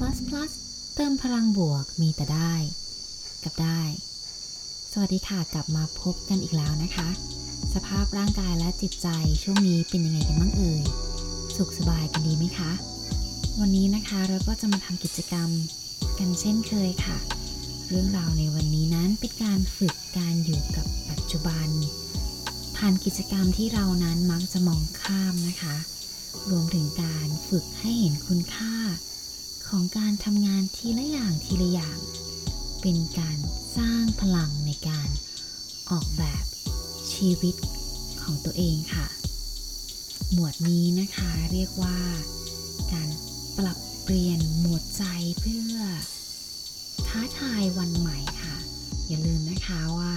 plus plus เติมพลังบวกมีแต่ได้ กับได้ สวัสดีค่ะกลับมาพบกันอีกแล้วนะคะ สภาพร่างกายและจิตใจช่วงนี้เป็นยังไงกันบ้างเอ่ย สุขสบายกันดีไหมคะ วันนี้นะคะเราก็จะมาทำกิจกรรมกันเช่นเคยค่ะ เรื่องราวในวันนี้นั้นเป็นการฝึกการอยู่กับปัจจุบัน ผ่านกิจกรรมที่เรานั้นมักจะมองข้ามนะคะ รวมถึงการฝึกให้เห็นคุณค่า ของการทำงานทีละอย่างทีละอย่าง เป็นการสร้างพลังในการออกแบบชีวิตของตัวเองค่ะ หมวดนี้นะคะเรียกว่า การปรับเปลี่ยนโหมดใจเพื่อ ท้าทายวันใหม่ค่ะ อย่าลืมนะคะว่า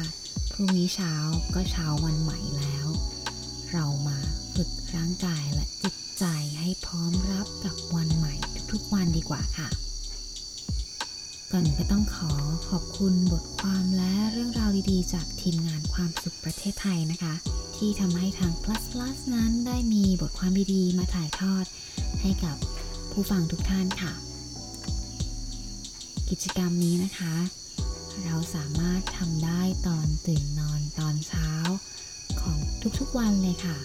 พรุ่งนี้เช้าก็เช้าวันใหม่แล้ว เรามาฝึกร่างกายและจิตใจให้พร้อมรับกับวันใหม่ ทุกๆวันดีกว่าค่ะ ก่อนอื่นก็ต้องขอขอบคุณบทความและเรื่องราวดีๆ จากทีมงานความสุขประเทศไทยนะคะ ที่ทำให้ทาง plus plus นั้นได้มีบทความดีๆ มาถ่ายทอดให้กับผู้ฟังทุกท่านค่ะ กิจกรรมนี้นะคะ เราสามารถทำได้ตอนตื่นนอนตอนเช้าของทุกๆวันเลยค่ะ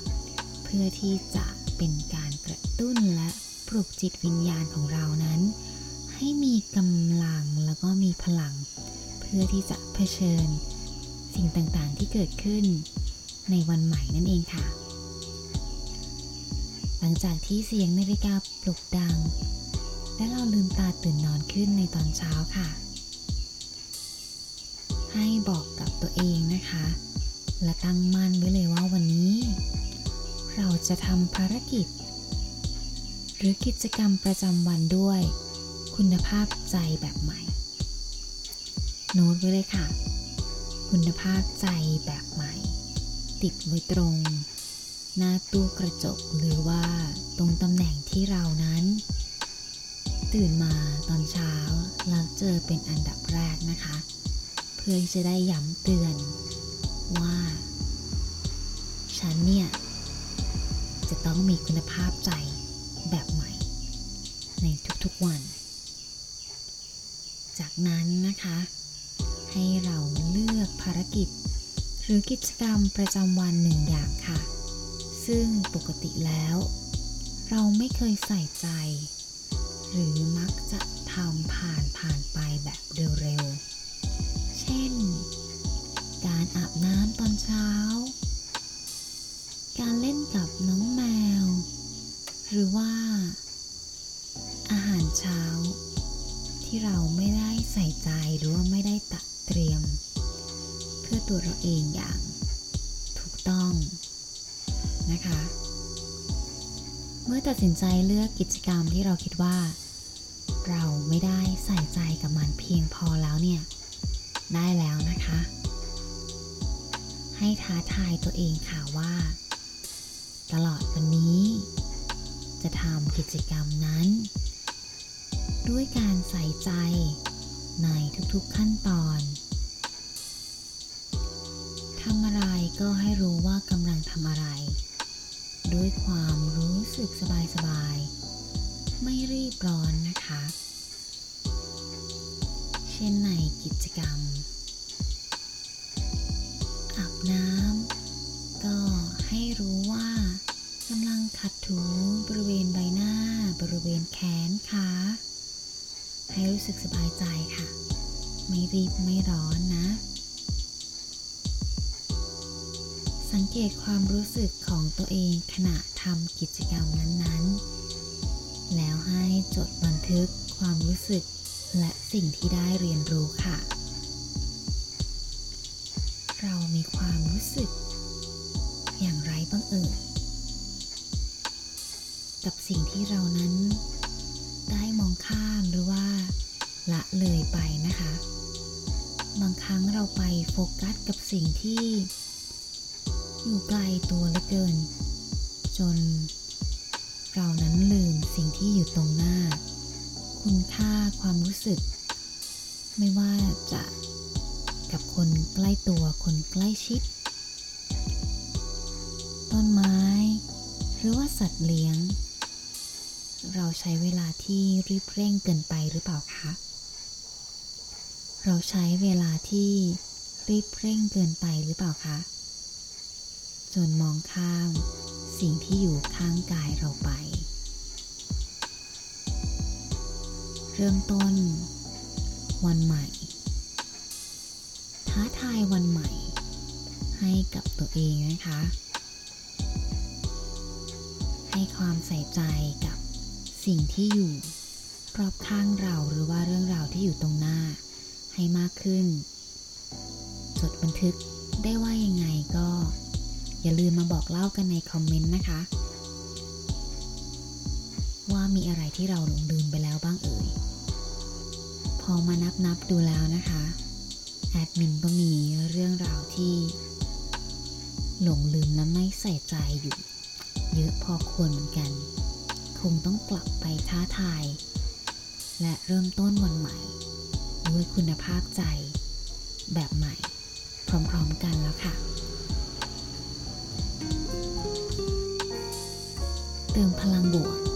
เพื่อที่จะเป็นการกระตุ้นและ ปลุกจิตวิญญาณของเรานั้น ให้มีกำลังแล้วก็มีพลัง เพื่อที่จะเผชิญ สิ่งต่างๆที่เกิดขึ้น ในวันใหม่นั่นเองค่ะ หลังจากที่เสียงนาฬิกาปลุกดัง และเราลืมตาตื่นนอนขึ้นในตอนเช้าค่ะ ให้บอกกับตัวเองนะคะ และตั้งมั่นไว้เลยว่าวันนี้ เราจะทำภารกิจ หรือกิจกรรมประจำวันด้วย คุณภาพใจแบบใหม่ โน้ตไว้เลยค่ะ คุณภาพใจแบบใหม่ ติดไว้ตรง หน้าตู้กระจกหรือว่าตรงตำแหน่งที่เรานั้น ตื่นมาตอนเช้าแล้วเจอเป็นอันดับแรกนะคะ เพื่อจะได้ย้ำเตือนว่า ฉันเนี่ย จะต้องมีคุณภาพใจ แบบใหม่ ในทุกๆวัน จากนั้นนะคะ ให้เราเลือกภารกิจ หรือกิจกรรมประจำวันหนึ่งอย่างค่ะ ซึ่งปกติแล้ว เราไม่เคยใส่ใจ หรือมักจะทำผ่านผ่านไปแบบเร็วๆ เช่น การอาบน้ำตอนเช้า การเล่นกับน้อง หรือว่า อาหารเช้า ที่เราไม่ได้ใส่ใจหรือว่าไม่ได้ตัดเตรียม เพื่อตัวเราเองอย่างถูกต้องนะคะ เมื่อตัดสินใจเลือกกิจกรรมที่เราคิดว่า เราไม่ได้ใส่ใจกับมันเพียงพอแล้วเนี่ยได้แล้วนะคะ ให้ท้าทายตัวเองค่ะว่า ตลอดวันนี้ จะทำกิจกรรมนั้น ด้วยการใส่ใจในทุกๆขั้นตอนทำอะไรก็ให้รู้ว่ากำลังทำอะไร ด้วยความรู้สึกสบายๆ ไม่รีบร้อนนะคะ เช่นในกิจกรรมอาบน้ำ ถูบริเวณใบหน้า บริเวณแขนขาให้รู้สึกสบายใจค่ะ ไม่รีบไม่ร้อนนะ สังเกตความรู้สึกของตัวเองขณะทำกิจกรรมนั้นๆ แล้วให้จดบันทึกความรู้สึกและสิ่งที่ได้เรียนรู้ค่ะ เรามีความรู้สึก กับสิ่งที่เรานั้น ได้มองข้ามหรือว่า ละเลยไปนะคะ บางครั้งเราไปโฟกัสกับสิ่งที่ อยู่ไกลตัวเหลือเกิน จน เรานั้นลืมสิ่งที่อยู่ตรงหน้า คุณค่าความรู้สึก ไม่ว่าจะกับคนใกล้ตัวคนใกล้ชิด ต้นไม้ หรือว่าสัตว์เลี้ยง เราใช้เวลาที่รีบเร่งเกินไปหรือเปล่าคะ เราใช้เวลาที่รีบเร่งเกินไปหรือเปล่าคะ จนมองข้ามสิ่งที่อยู่ข้างกายเราไป เริ่มต้น วันใหม่ ท้าทายวันใหม่ ให้กับตัวเองนะคะ ให้ความใส่ใจกับ สิ่งที่อยู่ รอบข้างเราหรือว่าเรื่องราวที่อยู่ตรงหน้า ให้มากขึ้น จดบันทึกได้ว่ายังไงก็ อย่าลืมมาบอกเล่ากันในคอมเมนต์นะคะ ว่ามีอะไรที่เราหลงลืมไปแล้วบ้างเอ่ย พอมานับนับดูแล้วนะคะแอดมินก็มีเรื่องราวที่ หลงลืมและไม่ใส่ใจอยู่ เยอะพอควรเหมือนกัน คงต้องกลับไปท้าทาย และเริ่มต้นวันใหม่ ด้วยคุณภาพใจ แบบใหม่ พร้อมๆกันแล้วค่ะ เติมพลังบวก